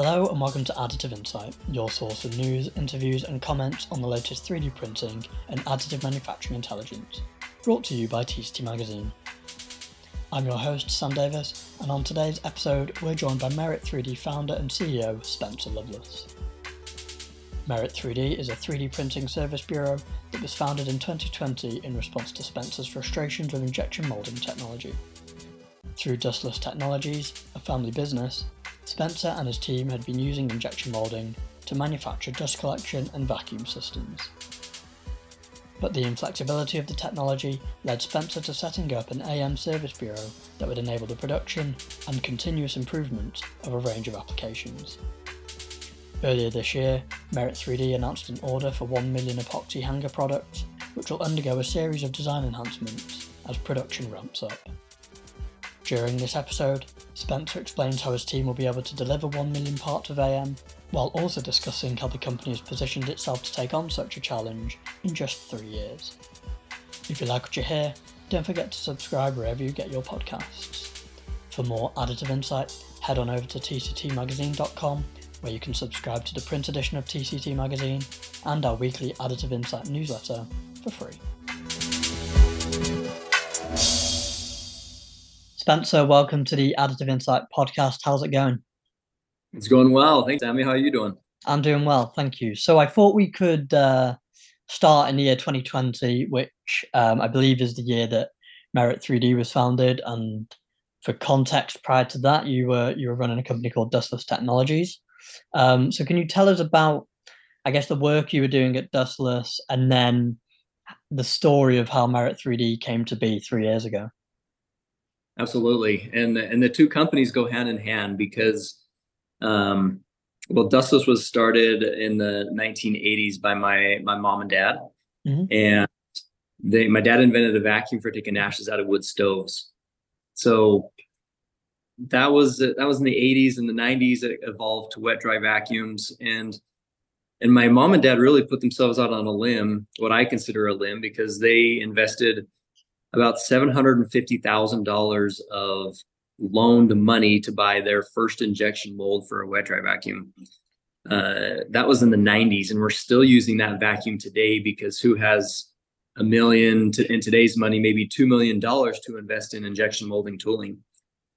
Hello and welcome to Additive Insight, your source of news, interviews, and comments on the latest 3D printing and additive manufacturing intelligence, brought to you by TCT Magazine. I'm your host, Sam Davis, and on today's episode, we're joined by Merit 3D founder and CEO Spencer Loveless. Merit 3D is a 3D printing service bureau that was founded in 2020 in response to Spencer's frustrations with injection molding technology. Through Dustless Technologies, a family business, Spencer and his team had been using injection molding to manufacture dust collection and vacuum systems. But the inflexibility of the technology led Spencer to setting up an AM service bureau that would enable the production and continuous improvement of a range of applications. Earlier this year, Merit 3D announced an order for 1 million epoxy hanger products, which will undergo a series of design enhancements as production ramps up. During this episode, Spencer explains how his team will be able to deliver 1 million parts of AM, while also discussing how the company has positioned itself to take on such a challenge in just three years. If you like what you hear, don't forget to subscribe wherever you get your podcasts. For more additive insight, head on over to tctmagazine.com where you can subscribe to the print edition of TCT Magazine and our weekly Additive Insight newsletter for free. Spencer, welcome to the Additive Insight podcast. How's it going? It's going well. Thanks, Sammy. How are you doing? I'm doing well, thank you. So I thought we could uh, start in the year 2020, which um, I believe is the year that Merit 3D was founded. And for context, prior to that, you were you were running a company called Dustless Technologies. Um, so can you tell us about, I guess, the work you were doing at Dustless, and then the story of how Merit 3D came to be three years ago? Absolutely, and and the two companies go hand in hand because, um, well, Dustless was started in the 1980s by my my mom and dad, mm-hmm. and they my dad invented a vacuum for taking ashes out of wood stoves. So that was that was in the 80s and the 90s it evolved to wet dry vacuums and and my mom and dad really put themselves out on a limb what i consider a limb because they invested about $750,000 of loaned money to buy their first injection mold for a wet dry vacuum uh, that was in the 90s and we're still using that vacuum today because who has a million to, in today's money maybe $2 million to invest in injection molding tooling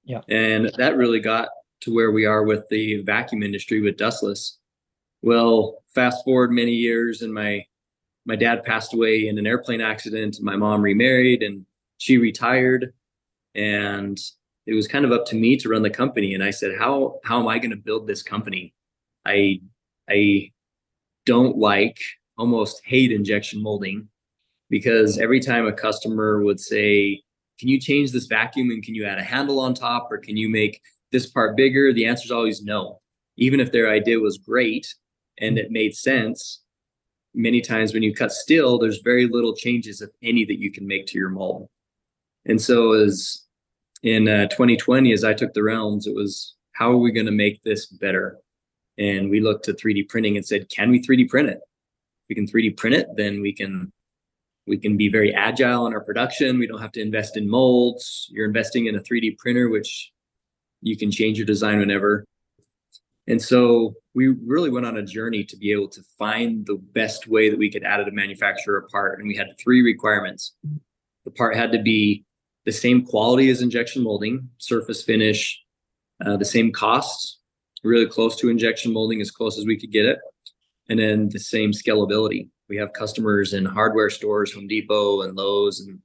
yeah. And that really got to where we are with the vacuum industry with dustless. Well, fast forward many years and my my dad passed away in an airplane accident. My mom remarried and she retired and it was kind of up to me to run the company and I said, "How how am I going to build this company? I I don't like almost hate injection molding because every time a customer would say, can you change this vacuum and can you add a handle on top or can you make this part bigger? The answer is always no. Even if their idea was great and it made sense, many times when you cut steel, there's very little changes, if any, that you can make to your mold. And so, as in uh, 2020, as I took the realms, it was how are we going to make this better? And we looked to 3D printing and said, can we 3D print it? If we can 3D print it, then we can we can be very agile in our production. We don't have to invest in molds. You're investing in a 3D printer, which you can change your design whenever. And so we really went on a journey to be able to find the best way that we could additive manufacture a manufacturer part. And we had three requirements. The part had to be the same quality as injection molding, surface finish, uh, the same cost, really close to injection molding, as close as we could get it, and then the same scalability we have customers in hardware stores, Home Depot and Lowe's and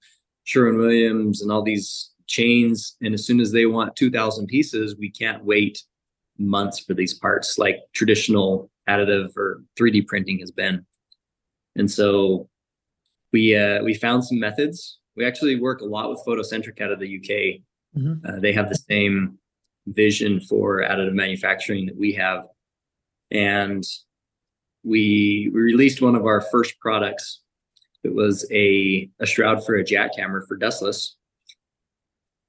Sherwin Williams and all these chains. And as soon as they want 2,000 pieces, we can't wait months for these parts like traditional additive or 3D printing has been. And so we uh, we found some methods. We actually work a lot with Photocentric out of the UK. Mm-hmm. Uh, they have the same vision for additive manufacturing that we have, and we, we released one of our first products. It was a, a shroud for a jackhammer for dustless.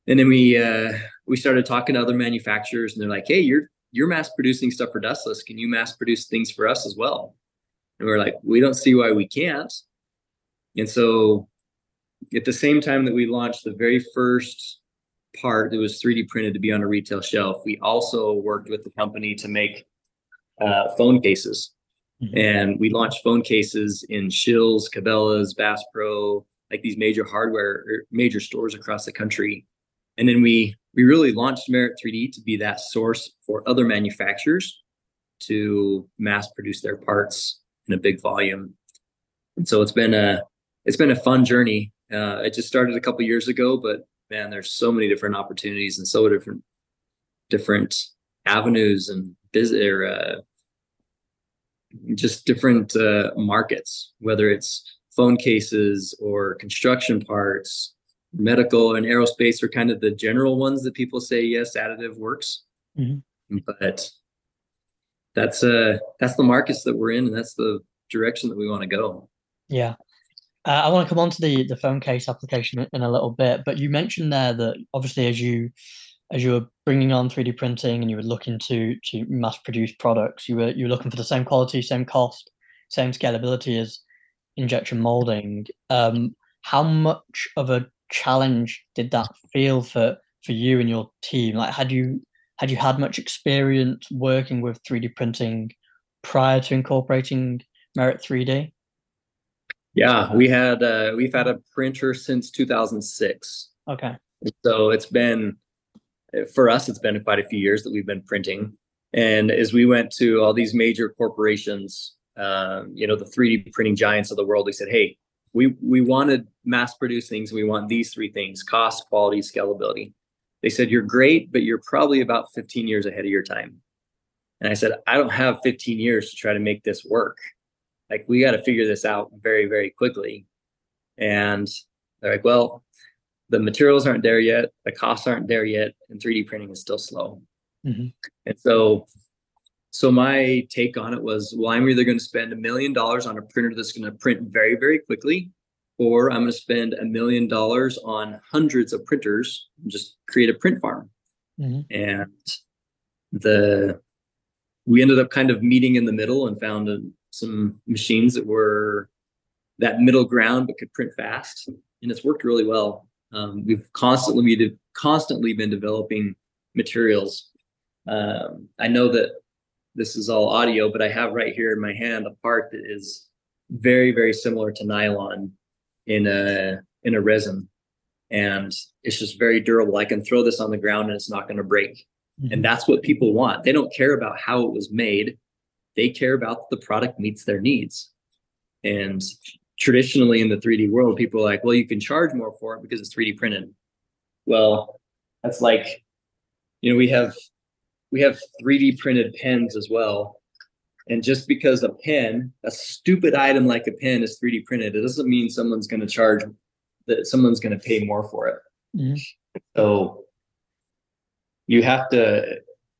And then we uh, we started talking to other manufacturers, and they're like, "Hey, you're you're mass producing stuff for dustless. Can you mass produce things for us as well?" And we're like, "We don't see why we can't." And so, at the same time that we launched the very first part that was 3D printed to be on a retail shelf, we also worked with the company to make uh, phone cases. Mm-hmm. And we launched phone cases in Scheels, Cabela's, Bass Pro, like these major hardware or major stores across the country. And then we we really launched Merit 3D to be that source for other manufacturers to mass produce their parts in a big volume. And so it's been a it's been a fun journey. Uh, it just started a couple years ago, but man, there's so many different opportunities and so different different avenues and business or uh, just different uh, markets, whether it's phone cases or construction parts, medical and aerospace are kind of the general ones that people say yes, additive works. Mm-hmm. But that's uh that's the markets that we're in, and that's the direction that we want to go. Yeah. Uh, I want to come on to the the phone case application in a little bit, but you mentioned there that obviously as you as you were bringing on 3D printing and you were looking to to mass produce products, you were you were looking for the same quality, same cost, same scalability as injection molding. Um, how much of a challenge did that feel for for you and your team? Like, had you had you had much experience working with 3D printing prior to incorporating Merit 3D? Yeah, we had uh, we've had a printer since 2006. Okay. So it's been for us, it's been quite a few years that we've been printing. And as we went to all these major corporations, um, you know, the 3D printing giants of the world, they said, "Hey, we we wanted mass produce things. We want these three things: cost, quality, scalability." They said, "You're great, but you're probably about 15 years ahead of your time." And I said, "I don't have 15 years to try to make this work. Like, we got to figure this out very, very quickly." And they're like, "Well, the materials aren't there yet, the costs aren't there yet, and 3D printing is still slow. Mm-hmm. And so, so my take on it was, well, I'm either going to spend a million dollars on a printer that's going to print very, very quickly, or I'm going to spend a million dollars on hundreds of printers and just create a print farm. Mm-hmm. And the we ended up kind of meeting in the middle and found a, some machines that were that middle ground but could print fast, and it's worked really well. Um, we've constantly been constantly been developing materials. Um, I know that this is all audio, but I have right here in my hand a part that is very very similar to nylon in a in a resin, and it's just very durable. I can throw this on the ground and it's not going to break. Mm-hmm. And that's what people want. They don't care about how it was made. They care about the product meets their needs. And traditionally in the 3D world, people are like, well, you can charge more for it because it's 3D printed. Well, that's like, you know, we have we have 3D printed pens as well. And just because a pen, a stupid item like a pen is 3D printed, it doesn't mean someone's going to charge that someone's going to pay more for it. Mm-hmm. So you have to,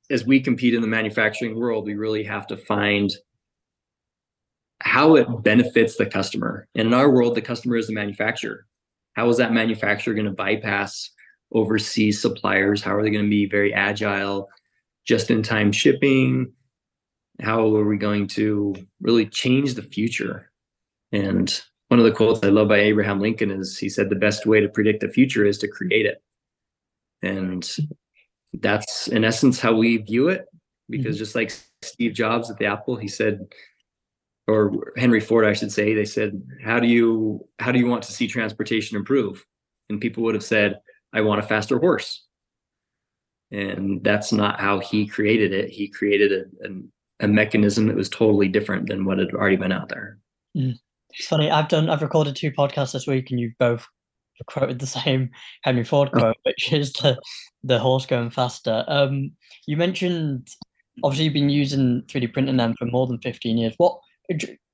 as we compete in the manufacturing world, we really have to find how it benefits the customer. And in our world, the customer is the manufacturer. How is that manufacturer going to bypass overseas suppliers? How are they going to be very agile, just in time shipping? How are we going to really change the future? And one of the quotes I love by Abraham Lincoln is he said, The best way to predict the future is to create it. And that's in essence how we view it. Because mm-hmm. just like Steve Jobs at the Apple, he said, or Henry Ford, I should say, they said, "How do you how do you want to see transportation improve?" And people would have said, "I want a faster horse." And that's not how he created it. He created a, a, a mechanism that was totally different than what had already been out there. Mm. It's funny. I've done. I've recorded two podcasts this week, and you've both quoted the same Henry Ford quote, which is the the horse going faster. Um, you mentioned obviously you've been using 3D printing them for more than 15 years. What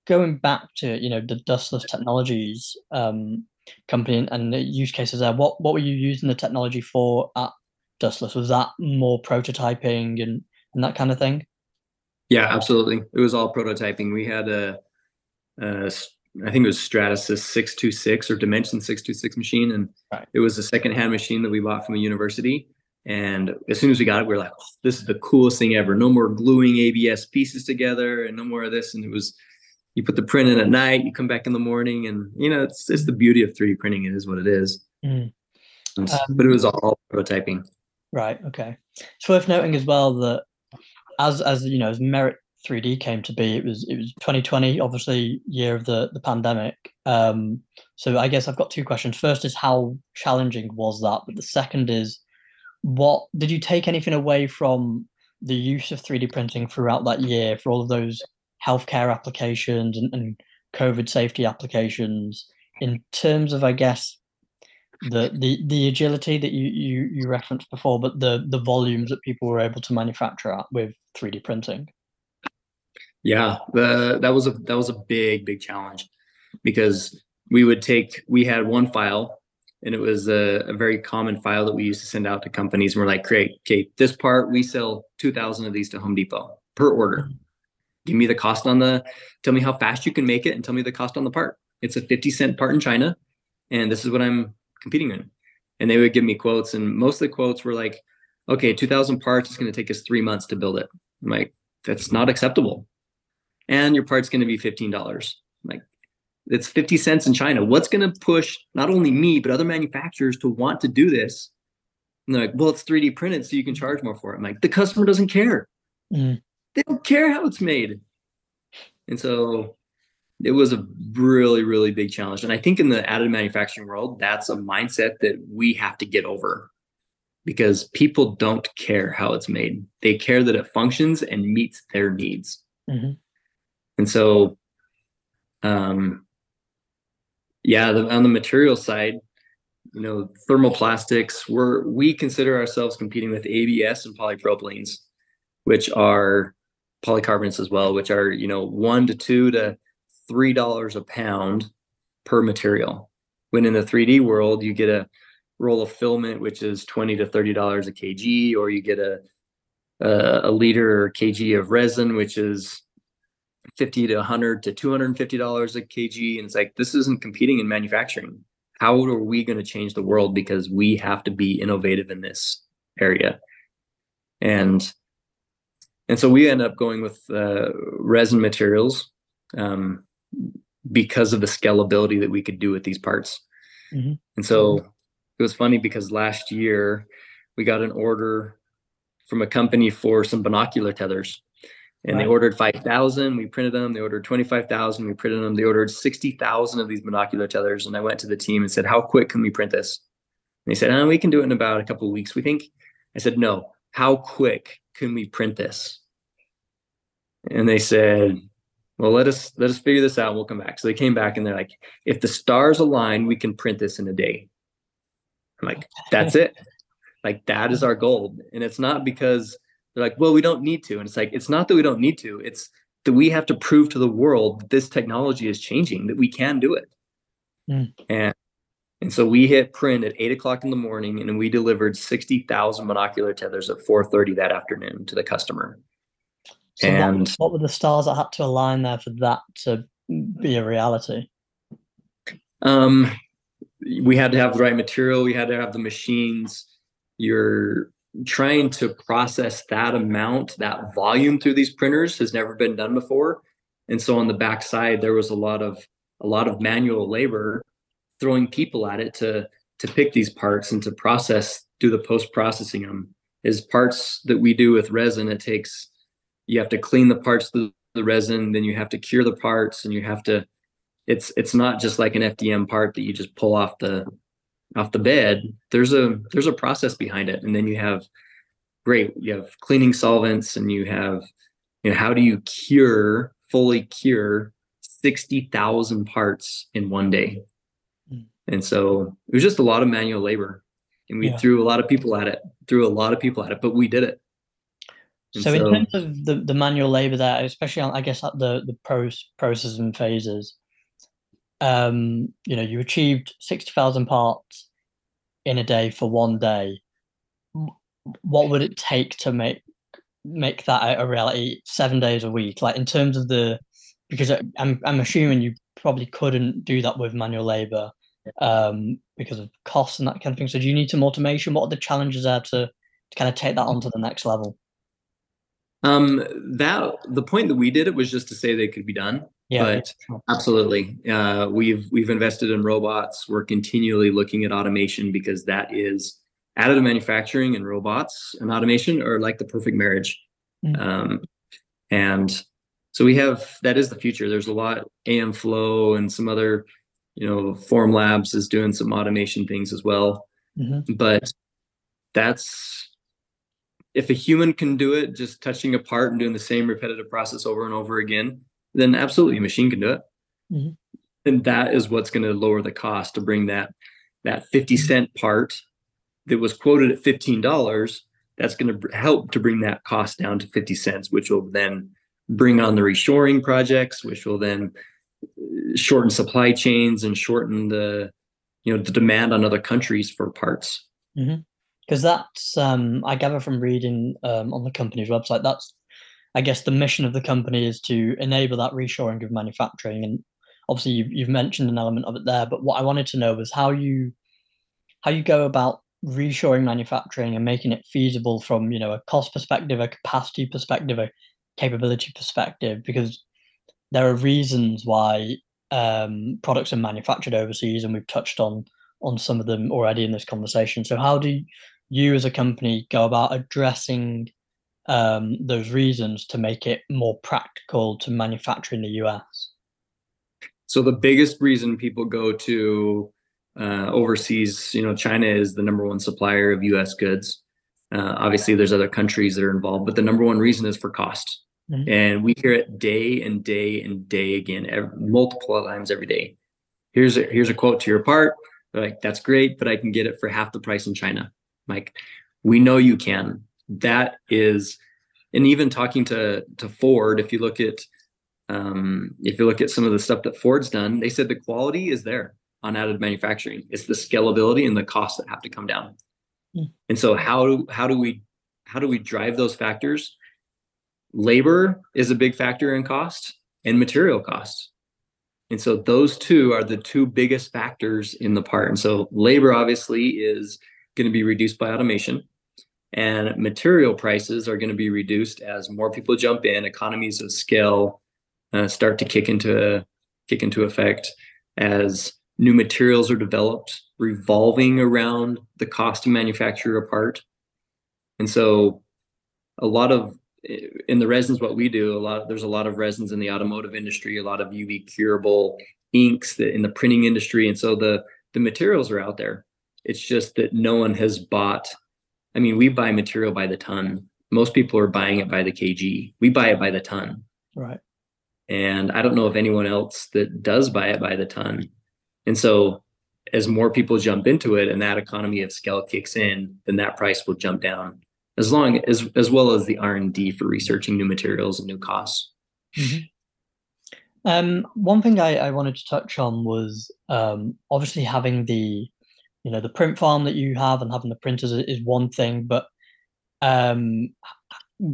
going back to you know the dustless technologies um, company and the use cases there what what were you using the technology for at dustless was that more prototyping and and that kind of thing yeah absolutely it was all prototyping we had a, a I think it was Stratasys 626 or Dimension 626 machine. And right. it was a secondhand machine that we bought from a university. And as soon as we got it, we were like, oh, this is the coolest thing ever. No more gluing ABS pieces together and no more of this. And it was, you put the print in at night, you come back in the morning, and you know, it's it's the beauty of 3D printing. It is what it is. Mm. Um, but it was all prototyping. Right. Okay. It's worth noting as well that as as you know, as Merit 3D came to be. It was it was 2020, obviously year of the the pandemic. Um, so I guess I've got two questions. First is how challenging was that? But the second is, what did you take anything away from the use of 3D printing throughout that year for all of those healthcare applications and, and COVID safety applications in terms of, I guess, the the the agility that you you you referenced before, but the the volumes that people were able to manufacture at with 3D printing. Yeah, the that was a that was a big big challenge because we would take we had one file and it was a, a, very common file that we used to send out to companies and we're like great okay this part we sell 2000 of these to home depot per order give me the cost on the tell me how fast you can make it and tell me the cost on the part it's a 50 cent part in china and this is what i'm competing in. And they would give me quotes, and most of the quotes were like, okay, 2000 parts is going to take us three months to build it. I'm like, that's not acceptable. And your part's going to be $15. I'm like, it's 50 cents in China. What's going to push not only me, but other manufacturers to want to do this? And they're like, well, it's 3D printed, so you can charge more for it. I'm like, the customer doesn't care. Mm. They don't care how it's made. And so it was a really really big challenge. And i think in the additive manufacturing world that's a mindset that we have to get over because people don't care how it's made. They care that it functions and meets their needs. Mm-hmm. and so um yeah the, on the material side you know thermoplastics we're we consider ourselves competing with abs and polypropylenes which are polycarbonates as well which are you know one to two to three dollars a pound per material. When in the 3D world, you get a roll of filament, which is 20 to 30 dollars a kg, or you get a, a, a liter or kg of resin, which is 50 to 100 to 250 dollars a kg. And it's like this isn't competing in manufacturing. How are we going to change the world because we have to be innovative in this area? And and so we end up going with uh, resin materials. Um, because of the scalability that we could do with these parts. Mm-hmm. And so it was funny because last year we got an order from a company for some binocular tethers. And right. they ordered 5,000. We printed them. They ordered 25,000. We printed them. They ordered 60,000 of these binocular tethers. And I went to the team and said, How quick can we print this? And they said, oh, We can do it in about a couple of weeks, we think. I said, No, how quick can we print this? And they said, well let us let us figure this out we'll come back. So they came back and they're like if the stars align we can print this in a day. I'm like that's it. Like that is our goal. And it's not because they're like well we don't need to. And it's like it's not that we don't need to. It's that we have to prove to the world that this technology is changing that we can do it. Mm. and and so we hit print at eight o'clock in the morning and we delivered 60,000 monocular tethers at 4.30 that afternoon to the customer so and what, what, were the stars that had to align there for that to be a reality? Um, we had to have the right material. We had to have the machines. You're trying to process that amount, that volume through these printers has never been done before. And so on the backside, there was a lot of a lot of manual labor throwing people at it to to pick these parts and to process do the post processing them. Is parts that we do with resin, it takes you have to clean the parts of the resin then you have to cure the parts and you have to it's it's not just like an fdm part that you just pull off the off the bed there's a there's a process behind it and then you have great you have cleaning solvents and you have you know how do you cure fully cure 60,000 parts in one day mm. and so it was just a lot of manual labor and we yeah. threw a lot of people at it threw a lot of people at it but we did it so, so, in terms of the, the manual labor there, especially on I guess at the the pros, processes and phases, um, you know, you achieved sixty thousand parts in a day for one day. What would it take to make make that a reality seven days a week? Like in terms of the because I'm I'm assuming you probably couldn't do that with manual labor um, because of costs and that kind of thing. So do you need some automation? What are the challenges there to, to kind of take that on to the next level? Um, that the point that we did it was just to say they could be done. Yeah, but yeah. absolutely, uh, we've we've invested in robots. We're continually looking at automation because that is additive manufacturing and robots and automation are like the perfect marriage. Mm-hmm. Um, and so we have that is the future. There's a lot AM Flow and some other, you know, Formlabs is doing some automation things as well. Mm-hmm. But that's if a human can do it, just touching a part and doing the same repetitive process over and over again, then absolutely a machine can do it. Mm-hmm. And that is what's going to lower the cost to bring that that 50 mm-hmm. part that was quoted at $15 that's going to help to bring that cost down to 50 cents which will then bring on the reshoring projects, which will then uh, shorten supply chains and shorten the you know the demand on other countries for parts. Because that's um, I gather from reading um, on the company's website that's I guess the mission of the company is to enable that reshoring of manufacturing and obviously you've, you've mentioned an element of it there but what i wanted to know was how you how you go about reshoring manufacturing and making it feasible from you know a cost perspective a capacity perspective a capability perspective because there are reasons why um, products are manufactured overseas, and we've touched on on some of them already in this conversation. So, how do you, as a company, go about addressing um, those reasons to make it more practical to manufacture in the US? So, the biggest reason people go to uh, overseas, you know, China is the number one supplier of US goods. Uh, obviously, there's other countries that are involved, but the number one reason is for cost. Mm-hmm. And we hear it day and day and day again, every, multiple times every day. Here's a here's a quote to your part. They're like, that's great, but I can get it for half the price in China. Like, we know you can. That is, and even talking to to Ford, if you look at um, if you look at some of the stuff that Ford's done, they said the quality is there on additive manufacturing. It's the scalability and the costs that have to come down. Mm. And so how do how do we how do we drive those factors? labor is a big factor in cost and material cost. And so those two are the two biggest factors in the part. And so labor obviously is going to be reduced by automation and material prices are going to be reduced as more people jump in, economies of scale uh, start to kick into kick into effect as new materials are developed revolving around the cost to manufacture a part. And so a lot of in the resins what we do a lot there's a lot of resins in the automotive industry a lot of uv curable inks that in the printing industry and so the the materials are out there it's just that no one has bought i mean we buy material by the ton. Most people are buying it by the kg. We buy it by the ton. Right. And i don't know of anyone else that does buy it by the ton. And so as more people jump into it and that economy of scale kicks in then that price will jump down. As long as as well as the R and D for researching new materials and new costs. Mm-hmm. Um, one thing I, I wanted to touch on was um, obviously having the you know the print farm that you have and having the printers is one thing, but um,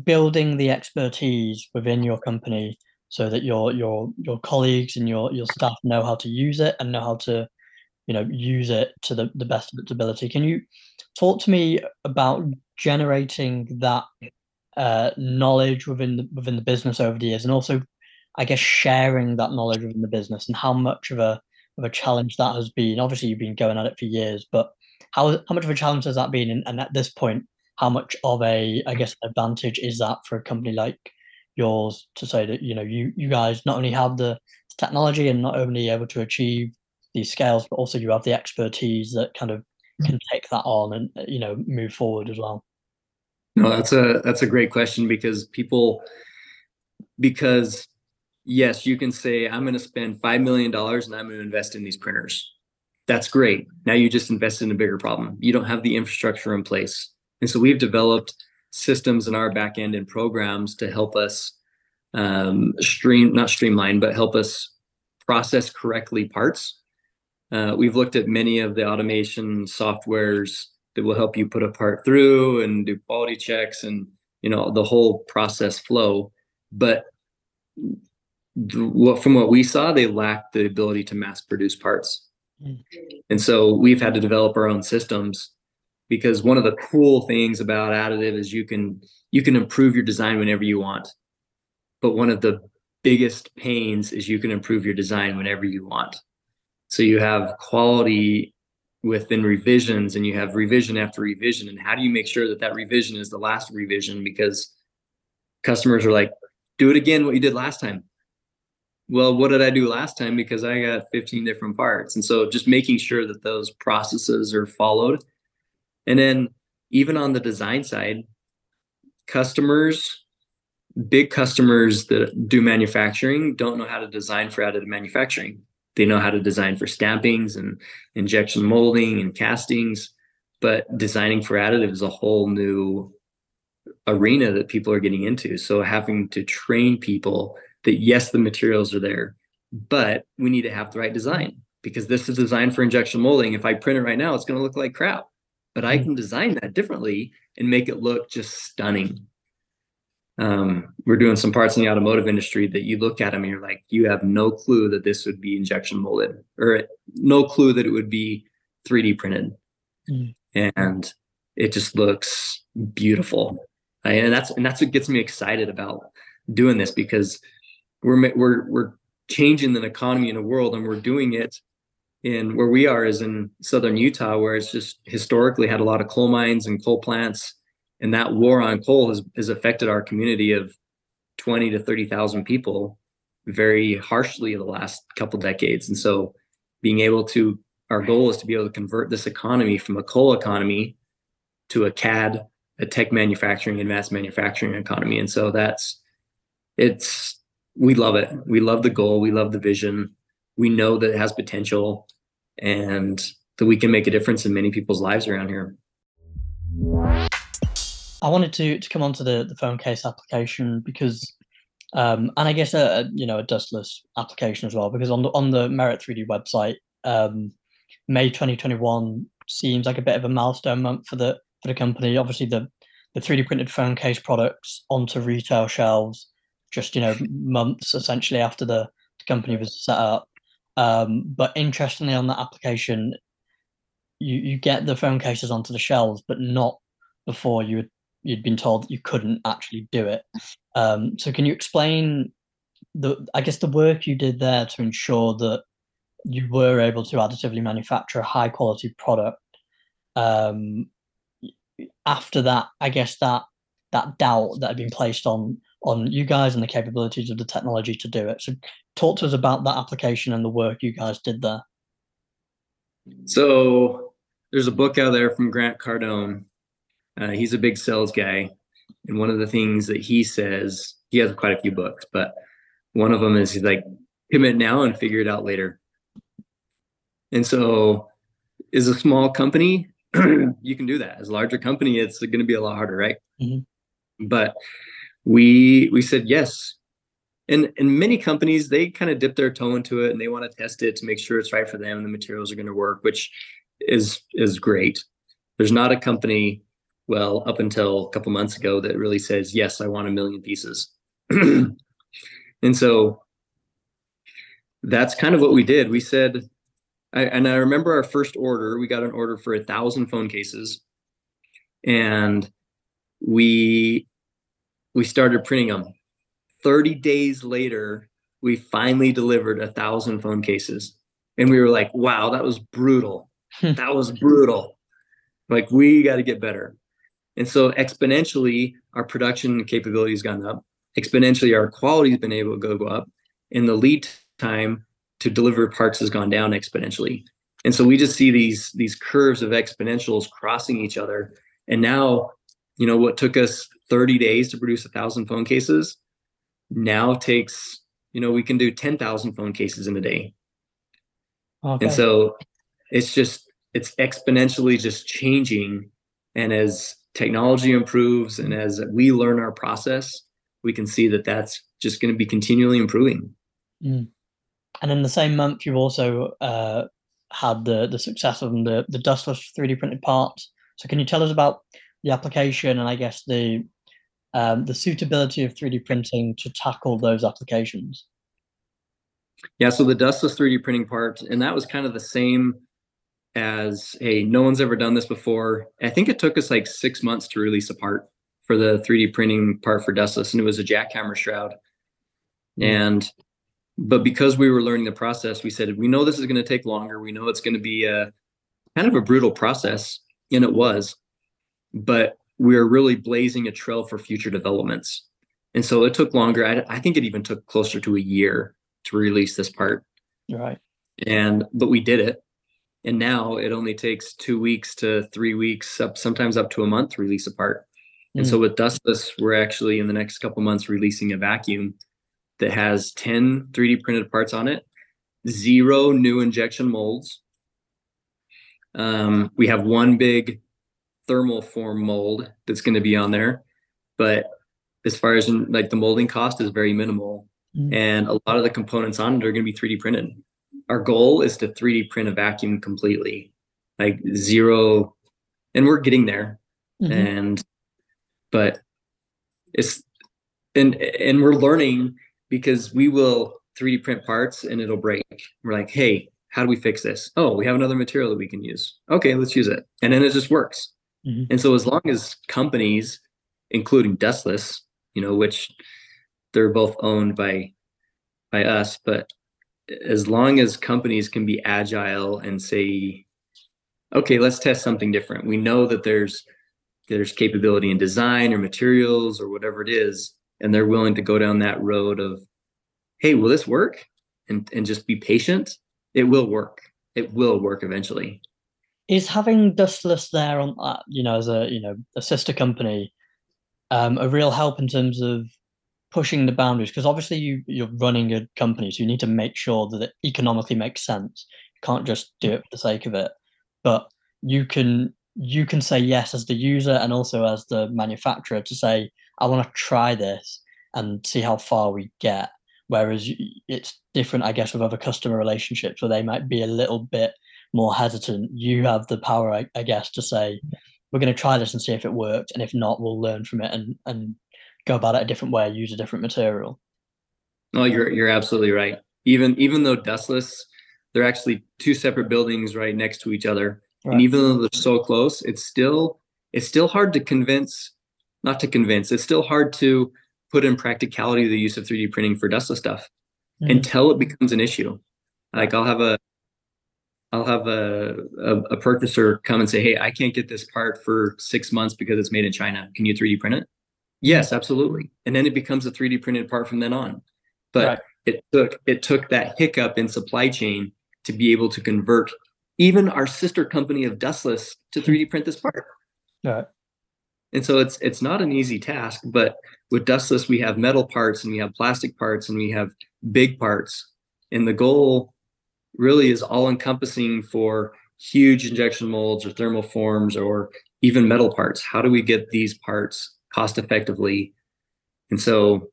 building the expertise within your company so that your your your colleagues and your your staff know how to use it and know how to you know use it to the, the best of its ability. Can you talk to me about generating that uh, knowledge within the, within the business over the years, and also, I guess, sharing that knowledge within the business, and how much of a of a challenge that has been. Obviously, you've been going at it for years, but how how much of a challenge has that been? And, at this point, how much of a I guess advantage is that for a company like yours to say that you know you you guys not only have the technology and not only able to achieve these scales, but also you have the expertise that kind of can take that on and you know move forward as well. No, that's a that's a great question because people because yes, you can say I'm going to spend 5 million dollars and I'm going to invest in these printers. That's great. Now you just invested in a bigger problem. You don't have the infrastructure in place. And so we've developed systems in our back end and programs to help us um, stream not streamline but help us process correctly parts uh, we've looked at many of the automation softwares that will help you put a part through and do quality checks and you know the whole process flow but from what we saw they lacked the ability to mass produce parts mm. and so we've had to develop our own systems because one of the cool things about additive is you can you can improve your design whenever you want but one of the biggest pains is you can improve your design whenever you want so you have quality within revisions and you have revision after revision. And how do you make sure that that revision is the last revision? Because customers are like, do it again what you did last time well what did i do last time? Because i got 15 different parts. And so just making sure that those processes are followed. And then even on the design side customers big customers that do manufacturing don't know how to design for additive manufacturing. They know how to design for stampings and injection molding and castings. But designing for additive is a whole new arena that people are getting into. So having to train people that yes, the materials are there, but we need to have the right design because this is designed for injection molding. If I print it right now, it's going to look like crap, but I hmm. can design that differently and make it look just stunning. Um, we're doing some parts in the automotive industry that you look at them and you're like, you have no clue that this would be injection molded or no clue that it would be 3D printed. Mm. And it just looks beautiful and that's and that's what gets me excited about doing this because we're we're we're changing the economy in the world and we're doing it in where we are is in southern Utah where it's just historically had a lot of coal mines and coal plants. And that war on coal has, has affected our community of 20 to 30,000 people very harshly the last couple decades. And so being able to our goal is to be able to convert this economy from a coal economy to a CAD a tech manufacturing advanced manufacturing economy. And so that's it's we love it. We love the goal. We love the vision. We know that it has potential and that we can make a difference in many people's lives around here. I wanted to to come on to the the phone case application because um, and I guess a, a, you know a dustless application as well because on the on the Merit 3D website, um, May 2021 seems like a bit of a milestone month for the for the company. Obviously, the the 3D printed phone case products onto retail shelves just you know months essentially after the, the company was set up. Um, but interestingly, on that application, you you get the phone cases onto the shelves, but not before you had, you'd been told that you couldn't actually do it. Um, so, can you explain the I guess the work you did there to ensure that you were able to additively manufacture a high quality product um, after that, I guess that that doubt that had been placed on on you guys and the capabilities of the technology to do it. So, talk to us about that application and the work you guys did there. So, there's a book out there from Grant Cardone. Uh, he's a big sales guy, and one of the things that he says, he has quite a few books, but one of them is he's like, commit now and figure it out later. And so, is a small company you can do that. As a larger company, it's going to be a lot harder, right? Mm-hmm. But we we said yes. And and many companies they kind of dip their toe into it and they want to test it to make sure it's right for them and the materials are going to work, which is is great. There's not a company, well, up until a couple months ago that really says, yes, I want a million pieces. and so that's kind of what we did. We said, I, and I remember our first order. We got an order for a thousand phone cases, and we we started printing them. Thirty days later, we finally delivered a thousand phone cases, and we were like, "Wow, that was brutal. Hmm. that was brutal. Like we got to get better." And so exponentially, our production capability has gone up. Exponentially, our quality has been able to go, go up, and the lead time to deliver parts has gone down exponentially. And so we just see these these curves of exponentials crossing each other. And now, you know, what took us 30 days to produce a thousand phone cases now takes, you know, we can do 10,000 phone cases in a day. Okay. And so it's just it's exponentially just changing. And as technology improves and as we learn our process, we can see that that's just going to be continually improving. Mm and in the same month, you've also uh, had the the success of the the dustless 3D printed parts. So can you tell us about the application and I guess the um, the suitability of 3D printing to tackle those applications? Yeah, so the dustless 3D printing part, and that was kind of the same as hey, no one's ever done this before. I think it took us like six months to release a part for the 3D printing part for dustless, and it was a jackhammer shroud. Mm-hmm. And but because we were learning the process, we said, we know this is going to take longer. We know it's going to be a kind of a brutal process. And it was, but we're really blazing a trail for future developments. And so it took longer. I, I think it even took closer to a year to release this part. Right. And but we did it. And now it only takes two weeks to three weeks, up sometimes up to a month to release a part. And so with Dustless, we're actually in the next couple months releasing a vacuum that has 10 3D printed parts on it, zero new injection molds. Um, we have one big thermal form mold that's going to be on there, but as far as in, like the molding cost is very minimal, Mm. and a lot of the components on it are going to be 3D printed. Our goal is to 3D print a vacuum completely, like zero, and we're getting there. Mhm. And but it's and and we're learning because we will 3D print parts and it'll break. We're like, hey, how do we fix this? Oh, we have another material that we can use. Okay, let's use it. And then it just works. Mhm. And so as long as companies, including Dustless, you know, which they're both owned by by us, but as long as companies can be agile and say, okay, let's test something different. We know that there's there's capability in design or materials or whatever it is, and they're willing to go down that road of, hey, will this work? And and just be patient. It will work. It will work eventually. Is having Dustless there on that, you know, as a you know a sister company, um, a real help in terms of pushing the boundaries? Because obviously you you're running a company, so you need to make sure that it economically makes sense. You can't just do it for the sake of it. But you can you can say yes as the user and also as the manufacturer to say, I want to try this and see how far we get. Whereas it's different, I guess, with other customer relationships where they might be a little bit more hesitant. You have the power, I, I guess, to say, we're going to try this and see if it works. And if not, we'll learn from it and, and go about it a different way, use a different material. No, you're you're absolutely right. Even even though Dustless, they're actually two separate buildings right next to each other. And even though they're so close, it's still it's still hard to convince, not to convince, it's still hard to put in practicality the use of 3D printing for Dustless stuff Mhm. until it becomes an issue. Like I'll have a I'll have a, a a purchaser come and say, "Hey, I can't get this part for six months because it's made in China. Can you 3D print it?" Yes, absolutely. And then it becomes a 3D printed part from then on. But Right. it took it took that hiccup in supply chain to be able to convert even our sister company of Dustless to 3D print this part. Right. And so it's it's not an easy task, but with Dustless we have metal parts and we have plastic parts and we have big parts. And the goal really is all encompassing for huge injection molds or thermal forms or even metal parts. How do we get these parts cost effectively? And so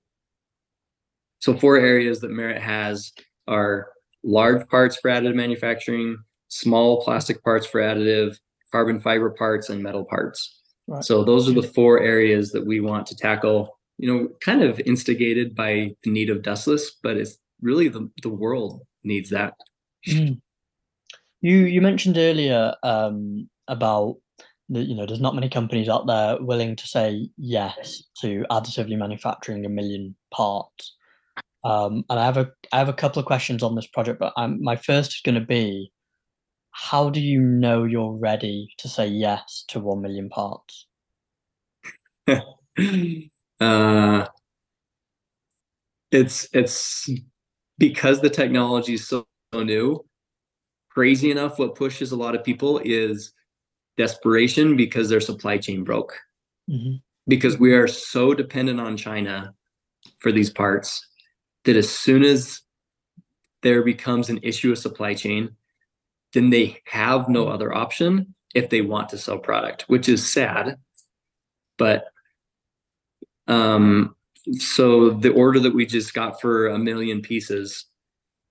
so four areas that Merit has are large parts for additive manufacturing, small plastic parts for additive, carbon fiber parts, and metal parts. Right. So those are the four areas that we want to tackle. You know, kind of instigated by the need of dustless, but it's really the the world needs that. Mm. You you mentioned earlier um, about you know there's not many companies out there willing to say yes to additively manufacturing a million parts. Um, and I have a I have a couple of questions on this project, but I'm, my first is going to be, how do you know you're ready to say yes to one million parts? uh, it's it's because the technology is so new. Crazy enough, what pushes a lot of people is desperation because their supply chain broke. Mhm. Because we are so dependent on China for these parts that as soon as there becomes an issue of supply chain, then they have no other option if they want to sell product, which is sad. But um, so the order that we just got for a million pieces,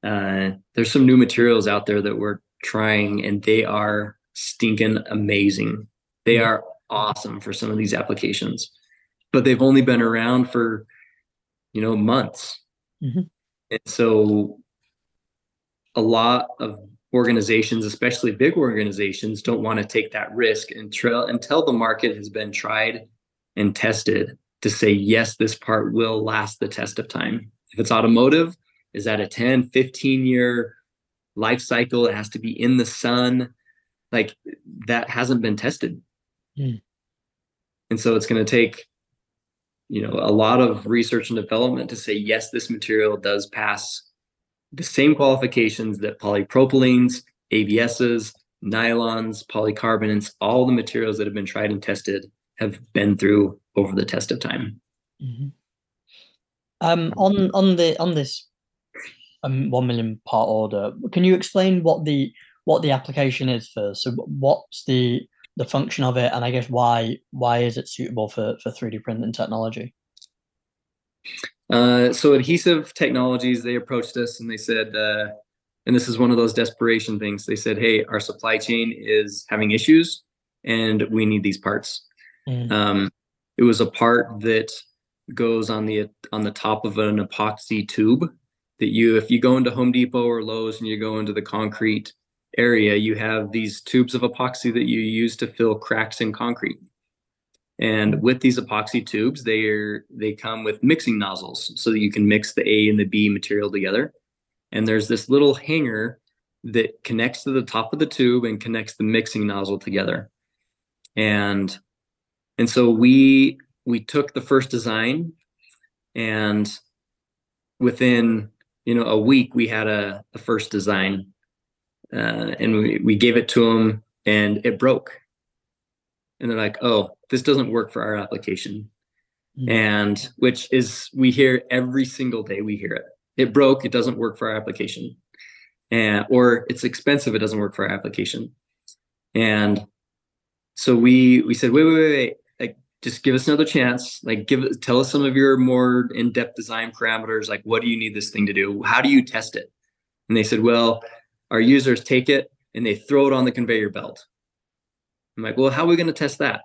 uh, there's some new materials out there that we're trying, and they are stinking amazing. They are awesome for some of these applications, but they've only been around for you know months, Mhm. and so a lot of organizations, especially big organizations, don't want to take that risk until until the market has been tried and tested to say yes this part will last the test of time if it's automotive is that a 10 15 year life cycle it has to be in the sun like that hasn't been tested Hmm. and so it's going to take you know a lot of research and development to say yes this material does pass the same qualifications that polypropylenes abs's nylons polycarbonates all the materials that have been tried and tested have been through over the test of time mm-hmm. um on on the on this um, 1 million part order can you explain what the what the application is first so what's the the function of it, and I guess why why is it suitable for for 3D printing technology? Uh, so adhesive technologies, they approached us and they said, uh, and this is one of those desperation things. They said, "Hey, our supply chain is having issues, and we need these parts." Mm. Um, it was a part that goes on the on the top of an epoxy tube that you, if you go into Home Depot or Lowe's and you go into the concrete area, you have these tubes of epoxy that you use to fill cracks in concrete. And with these epoxy tubes, they are they come with mixing nozzles so that you can mix the A and the B material together. And there's this little hanger that connects to the top of the tube and connects the mixing nozzle together. And and so we we took the first design and within you know a week we had a, a first design uh, and we, we gave it to them and it broke. And they're like oh this doesn't work for our application. Mm-hmm. and which is we hear every single day we hear it. It broke it doesn't work for our application. And or it's expensive it doesn't work for our application. And so we we said wait wait wait, wait. Just give us another chance like give tell us some of your more in-depth design parameters like what do you need this thing to do how do you test it and they said well our users take it and they throw it on the conveyor belt. I'm like, well, how are we going to test that?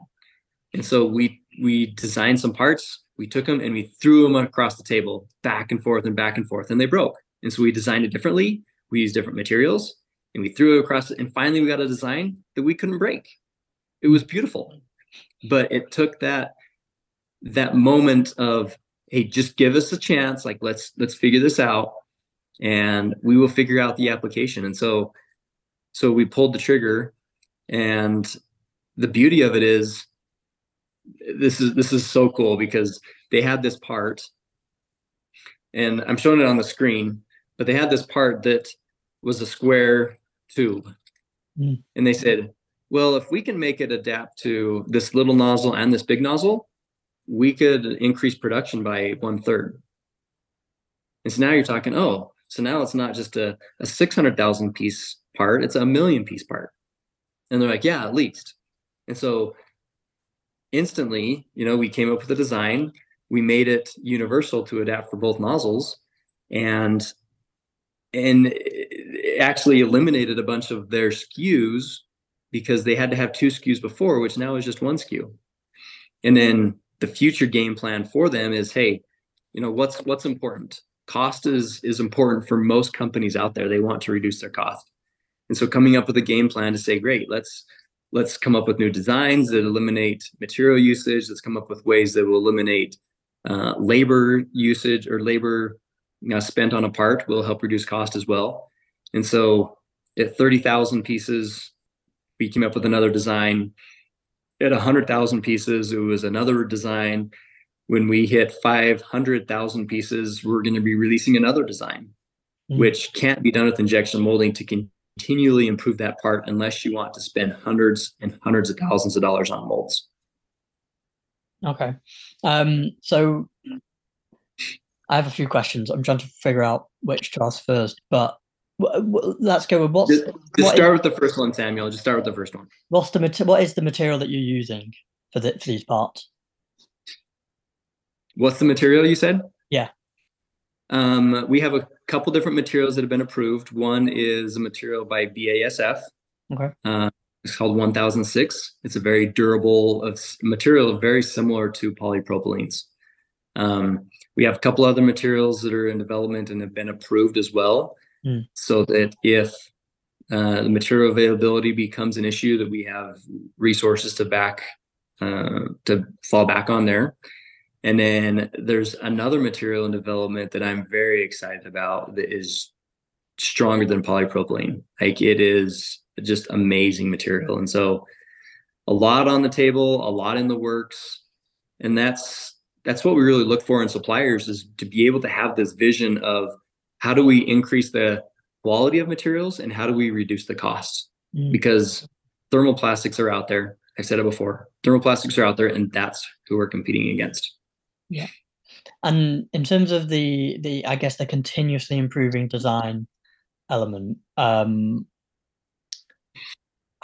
And so we we designed some parts, we took them and we threw them across the table, back and forth and back and forth, and they broke. And so we designed it differently. We used different materials and we threw it across. And finally we got a design that we couldn't break. It was beautiful. But it took that that moment of, hey, just give us a chance. Like let's let's figure this out and we will figure out the application. And so, so we pulled the trigger, and the beauty of it is, this is this is so cool because they had this part, and I'm showing it on the screen, but they had this part that was a square tube, mm. and they said, well, if we can make it adapt to this little nozzle and this big nozzle, we could increase production by one third. And so now you're talking, oh, so now it's not just a, a 600,000 piece part, it's a million piece part. And they're like, yeah, at least. And so instantly, you know, we came up with a design, we made it universal to adapt for both nozzles and and actually eliminated a bunch of their SKUs because they had to have two SKUs before, which now is just one SKU. And then the future game plan for them is, hey, you know, what's what's important? cost is is important for most companies out there they want to reduce their cost and so coming up with a game plan to say great let's let's come up with new designs that eliminate material usage let's come up with ways that will eliminate uh, labor usage or labor you know, spent on a part will help reduce cost as well and so at 30,000 pieces we came up with another design at 100,000 pieces it was another design when we hit 500,000 pieces, we're going to be releasing another design, mm-hmm. which can't be done with injection molding to continually improve that part unless you want to spend hundreds and hundreds of thousands of dollars on molds. Okay. Um, so I have a few questions. I'm trying to figure out which to ask first, but let's go with what's just, just what start is, with the first one, Samuel. Just start with the first one. What's the what is the material that you're using for the, for these parts? What's the material you said? Yeah. Um, we have a couple different materials that have been approved. One is a material by BASF. Okay. Uh, it's called 1006. It's a very durable of material, very similar to polypropylenes. Um, we have a couple other materials that are in development and have been approved as well, mm. so that if uh, the material availability becomes an issue, that we have resources to back uh, to fall back on there. And then there's another material in development that I'm very excited about that is stronger than polypropylene. Like it is just amazing material. And so a lot on the table, a lot in the works. And that's that's what we really look for in suppliers is to be able to have this vision of how do we increase the quality of materials and how do we reduce the costs? Mm. because thermoplastics are out there. I said it before. Thermoplastics are out there and that's who we're competing against. Yeah. And in terms of the the i guess the continuously improving design element um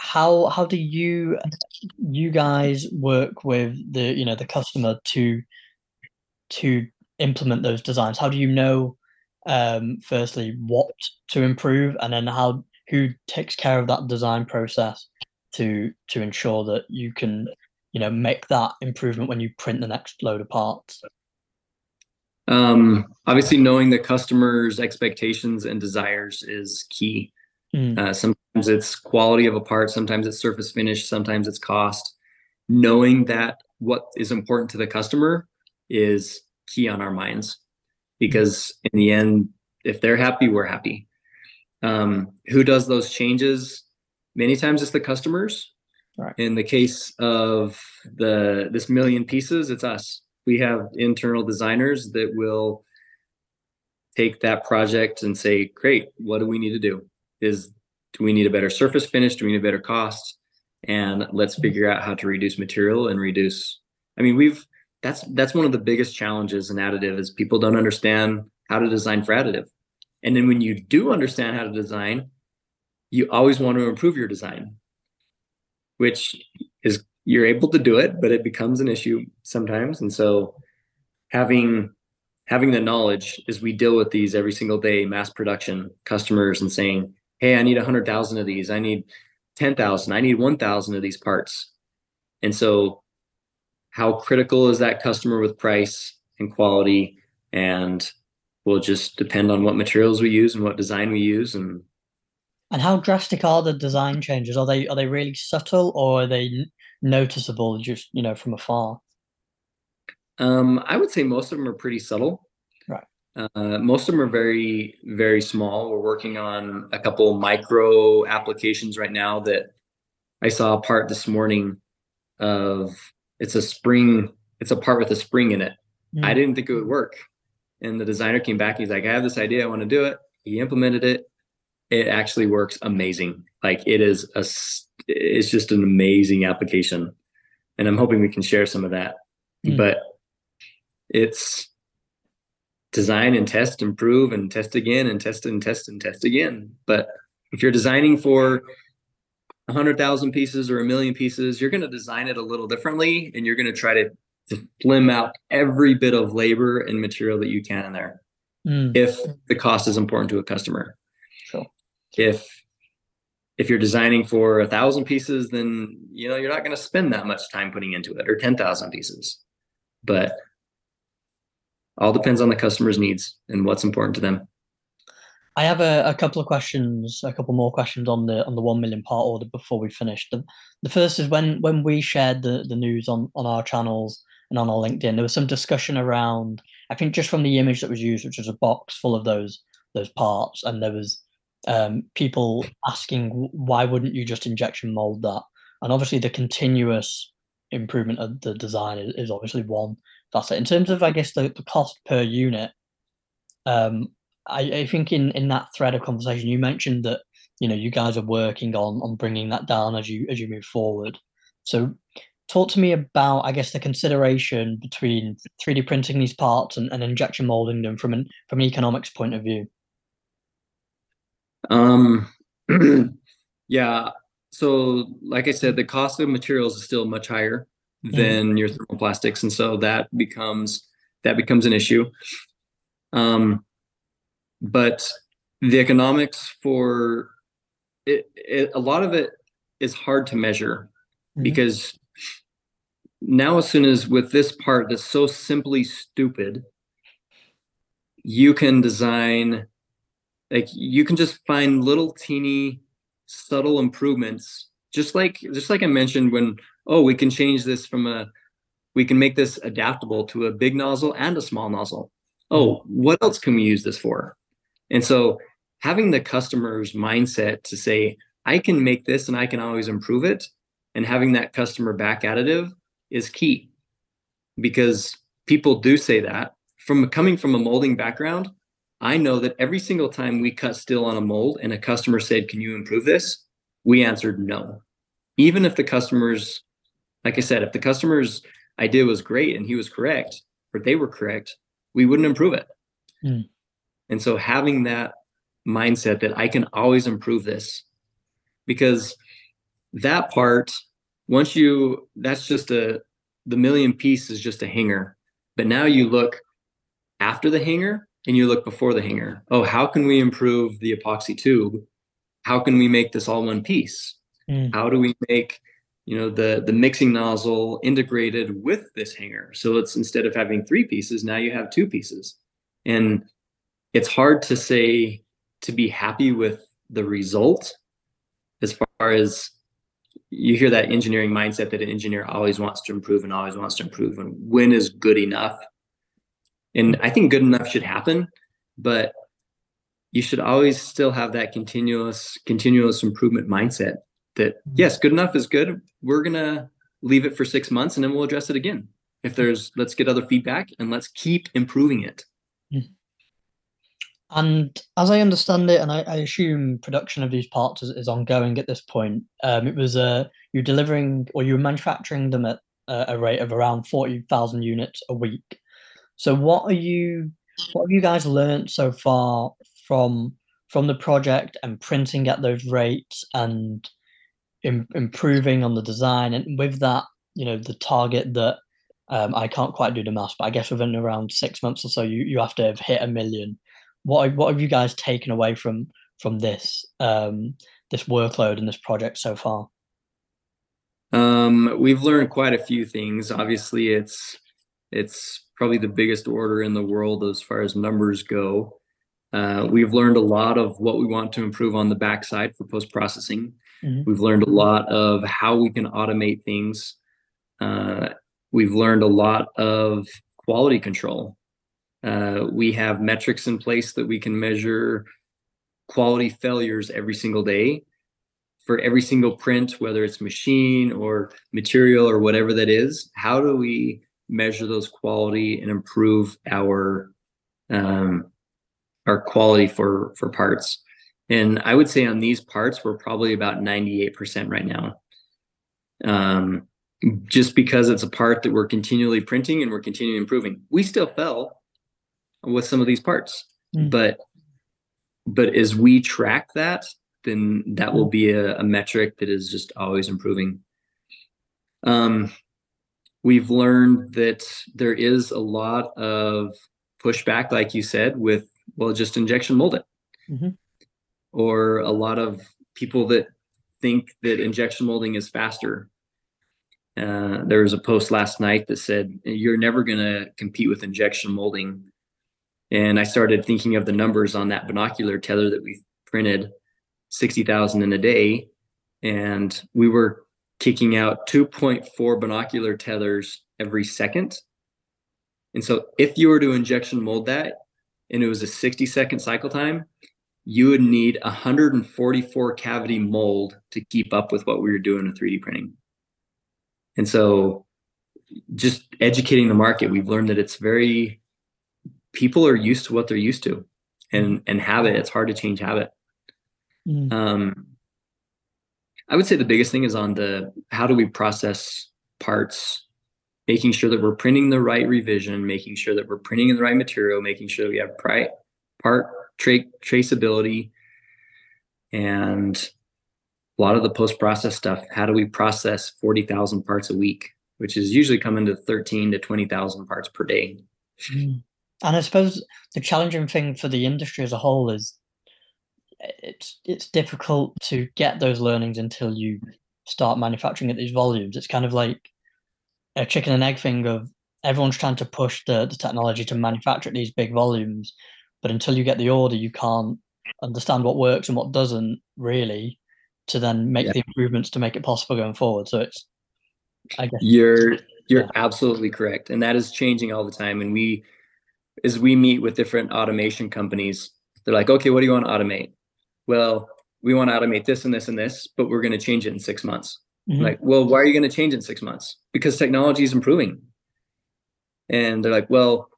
how how do you you guys work with the you know the customer to to implement those designs? How do you know um firstly what to improve and then how who takes care of that design process to to ensure that you can you know make that improvement when you print the next load of parts? Um obviously knowing the customer's expectations and desires is key. Mm. uh, sometimes it's quality of a part sometimes it's surface finish sometimes it's cost. Knowing that what is important to the customer is key on our minds because in the end if they're happy we're happy. Um, who does those changes? Many times it's the customers. Right. in the case of the this million pieces it's us. We have internal designers that will take that project and say great what do we need to do? Is do we need a better surface finish? Do we need a better cost? And let's mm-hmm. figure out how to reduce material and reduce i mean we've that's that's one of the biggest challenges in additive is people don't understand how to design for additive. And then when you do understand how to design you always want to improve your design which is you're able to do it but it becomes an issue sometimes. And so having having the knowledge as we deal with these every single day mass production customers and saying hey i need 100000 of these. I need 10000 i need 1000 of these parts. And so how critical is that customer with price and quality and will just depend on what materials we use and what design we use and and how drastic are the design changes? Are they are they really subtle or are they noticeable just you know from afar? Um i would say most of them are pretty subtle. Right. Uh, most of them are very very small. We're working on a couple micro applications right now that i saw a part this morning of it's a spring it's a part with a spring in it. Mm. i didn't think it would work. And the designer came back he's like i have this idea i want to do it. He implemented it. It actually works amazing. Like it is a it's just an amazing application. And i'm hoping we can share some of that. Mm. but it's design and test improve and test again and test and test and test again. But if you're designing for 100,000 pieces or a million pieces, you're going to design it a little differently and you're going to try to, to slim out every bit of labor and material that you can in there mm. if the cost is important to a customer. Sure. If if you're designing for a thousand pieces, then you know you're not going to spend that much time putting into it, or ten thousand pieces. But all depends on the customer's needs and what's important to them. I have a, a couple of questions, a couple more questions on the on the one million part order before we finish. The the first is when when we shared the, the news on, on our channels and on our LinkedIn, there was some discussion around I think just from the image that was used, which was a box full of those those parts, and there was um, people asking why wouldn't you just injection mold that? And obviously the continuous improvement of the design is, is obviously one facet. In terms of I guess the, the cost per unit, um, I, I think in in that thread of conversation you mentioned that you know you guys are working on on bringing that down as you as you move forward. So talk to me about I guess the consideration between 3D printing these parts and, and injection molding them from an from an economics point of view. Um yeah. So like I said, the cost of materials is still much higher mm-hmm. than mm. your thermoplastics. And so that becomes that becomes an issue. Um but the economics for it, it, a lot of it is hard to measure mm-hmm. because now as soon as with this part that's so simply stupid you can design like you can just find little teeny subtle improvements just like just like i mentioned when oh we can change this from a we can make this adaptable to a big nozzle and a small nozzle oh mm-hmm. what else can we use this for and so having the customer's mindset to say, I can make this and I can always improve it, and having that customer back additive is key because people do say that. From coming from a molding background, I know that every single time we cut steel on a mold and a customer said, Can you improve this? We answered no. Even if the customer's, like I said, if the customer's idea was great and he was correct, or they were correct, we wouldn't improve it. Mm. And so having that mindset that I can always improve this, because that part, once you, that's just a, the million piece is just a hanger. But now you look after the hanger and you look before the hanger. Oh, how can we improve the epoxy tube? How can we make this all one piece? Mm. How do we make you know the the mixing nozzle integrated with this hanger so it's instead of having three pieces now you have two pieces and it's hard to say to be happy with the result as far as you hear that engineering mindset that an engineer always wants to improve and always wants to improve and when is good enough and i think good enough should happen but you should always still have that continuous continuous improvement mindset that mm-hmm. yes good enough is good we're gonna leave it for six months and then we'll address it again if there's let's get other feedback and let's keep improving it. And as i understand it and i, I assume production of these parts is, is ongoing at this point um, it was uh, you're delivering or you're manufacturing them at uh, a rate of around 40,000 units a week so what are you what have you guys learned so far from from the project and printing at those rates and Im- improving on the design and with that you know the target that um, I can't quite do the math, but I guess within around six months or so, you, you have to have hit a million. What what have you guys taken away from from this um, this workload and this project so far? Um, we've learned quite a few things. Obviously, it's it's probably the biggest order in the world as far as numbers go. Uh, we've learned a lot of what we want to improve on the backside for post processing. Mm-hmm. We've learned a lot of how we can automate things. Uh, we've learned a lot of quality control. Uh, we have metrics in place that we can measure quality failures every single day for every single print, whether it's machine or material or whatever that is. How do we measure those quality and improve our um, our quality for for parts? And I would say on these parts, we're probably about 98% right now. Um, just because it's a part that we're continually printing and we're continually improving. We still fell with some of these parts, mm. but but as we track that, then that will be a, a metric that is just always improving. Um, we've learned that there is a lot of pushback, like you said, with well, just injection mold it. Mm-hmm or a lot of people that think that injection molding is faster. Uh, there was a post last night that said you're never going to compete with injection molding, and I started thinking of the numbers on that binocular tether that we printed, sixty thousand in a day, and we were kicking out 2.4 binocular tethers every second. And so if you were to injection mold that and it was a 60 second cycle time, you would need 144 cavity mold to keep up with what we were doing with 3D printing. And so just educating the market, we've learned that it's very people are used to what they're used to and and habit, it's hard to change habit. Mm. Um I would say the biggest thing is on the how do we process parts, making sure that we're printing the right revision, making sure that we're printing in the right material, making sure we have pri- part tra- traceability and a lot of the post process stuff. How do we process 40,000 parts a week, which is usually coming to 13 to 20,000 parts per day. Mm. And I suppose the challenging thing for the industry as a whole is eh, it's it's difficult to get those learnings until you start manufacturing at these volumes. It's kind of like a chicken and egg thing of everyone's trying to push the, the technology to manufacture at these big volumes, but until you get the order, you can't understand what works and what doesn't really to then make yeah. the improvements to make it possible going forward. So it's, I guess you're you're yeah. absolutely correct, and that is changing all the time. And we, as we meet with different automation companies, they're like, okay, what do you want to automate? Well, we want to automate this and this and this, but we're going to change it in six months. Mm-hmm. Like, well, why are you going to change in six months? Because technology is improving. And they're like, well,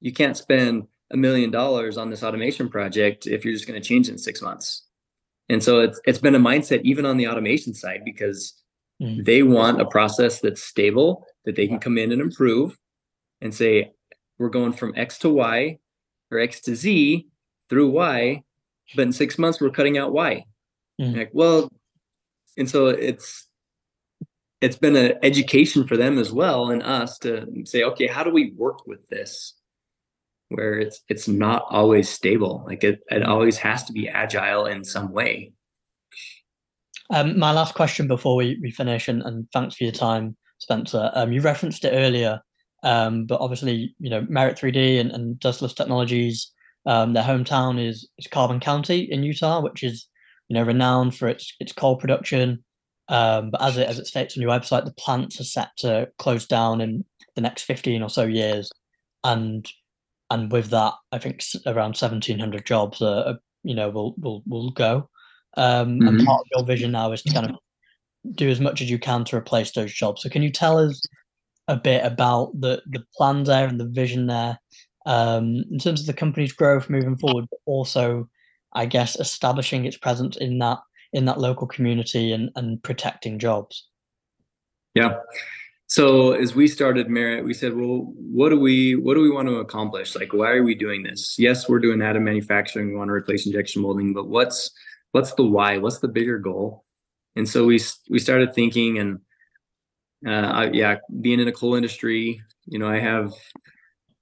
you can't spend a million dollars on this automation project if you're just going to change it in six months. And so it's it's been a mindset even on the automation side because mm. they want a process that's stable that they can come in and improve and say we're going from X to Y or X to Z through Y, but in six months we're cutting out Y. Mm. Like, well, and so it's it's been an education for them as well and us to say, okay, how do we work with this? Where it's it's not always stable. Like it, it always has to be agile in some way. Um, my last question before we, we finish, and, and thanks for your time, Spencer. Um, you referenced it earlier, um, but obviously, you know, Merit 3D and, and Dustless Technologies, um, their hometown is, is Carbon County in Utah, which is, you know, renowned for its its coal production. Um, but as it as it states on your website, the plants are set to close down in the next 15 or so years, and and with that, I think around 1,700 jobs, are, you know, will will will go. Um, mm-hmm. And part of your vision now is to kind of do as much as you can to replace those jobs. So, can you tell us a bit about the the plans there and the vision there um, in terms of the company's growth moving forward, but also, I guess, establishing its presence in that in that local community and and protecting jobs? Yeah. So as we started Merit, we said, well, what do we what do we want to accomplish? Like, why are we doing this? Yes, we're doing additive manufacturing. We want to replace injection molding, but what's what's the why? What's the bigger goal? And so we we started thinking, and uh, I, yeah, being in a coal industry, you know, I have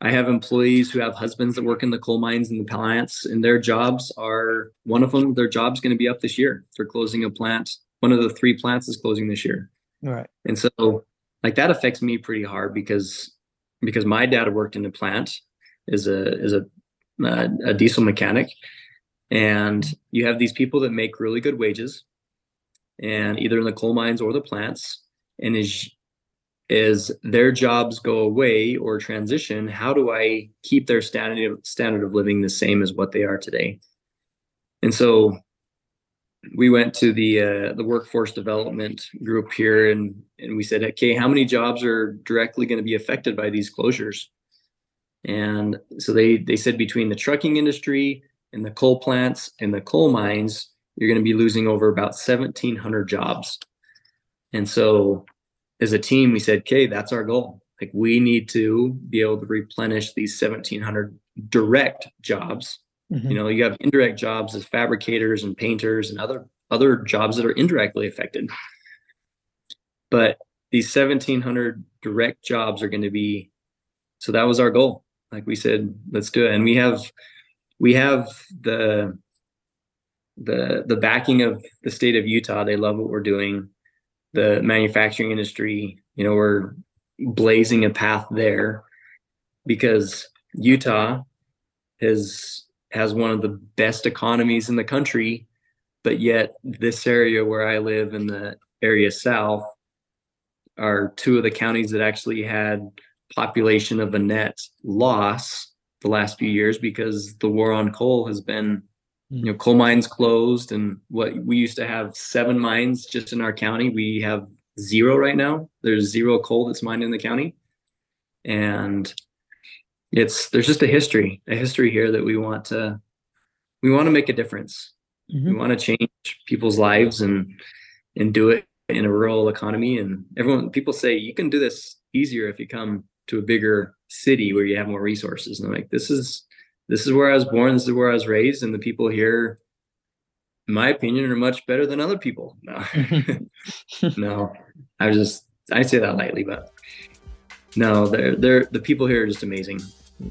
I have employees who have husbands that work in the coal mines and the plants, and their jobs are one of them. Their job's going to be up this year. They're closing a plant. One of the three plants is closing this year. All right. And so, like that affects me pretty hard because because my dad worked in a plant is a is a a, a diesel mechanic, and you have these people that make really good wages, and either in the coal mines or the plants, and as as their jobs go away or transition, how do I keep their standard of, standard of living the same as what they are today? And so we went to the uh, the workforce development group here and and we said okay how many jobs are directly going to be affected by these closures and so they they said between the trucking industry and the coal plants and the coal mines, you're going to be losing over about 1,700 jobs. And so, as a team, we said, okay, that's our goal. Like, we need to be able to replenish these 1,700 direct jobs. Mm-hmm. You know, you have indirect jobs as fabricators and painters and other other jobs that are indirectly affected. But these 1,700 direct jobs are going to be. So that was our goal. Like we said, let's do it. And we have we have the the the backing of the state of Utah. They love what we're doing. The manufacturing industry, you know, we're blazing a path there because Utah has has one of the best economies in the country, but yet this area where I live in the area south are two of the counties that actually had population of a net loss the last few years because the war on coal has been you know coal mines closed and what we used to have seven mines just in our county. We have zero right now. There's zero coal that's mined in the county. And it's there's just a history a history here that we want to we want to make a difference. Mm-hmm. we want to change people's lives and and do it in a rural economy. And everyone people say you can do this easier if you come to a bigger city where you have more resources. And I'm like, this is this is where I was born, this is where I was raised, and the people here, in my opinion, are much better than other people. No, no, I was just I say that lightly, but no, they're they're the people here are just amazing.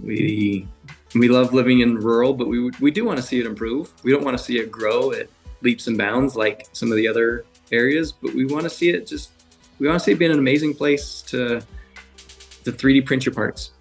We we love living in rural, but we we do want to see it improve. We don't want to see it grow at leaps and bounds like some of the other areas, but we want to see it just we want to see it being an amazing place to to 3D print your parts.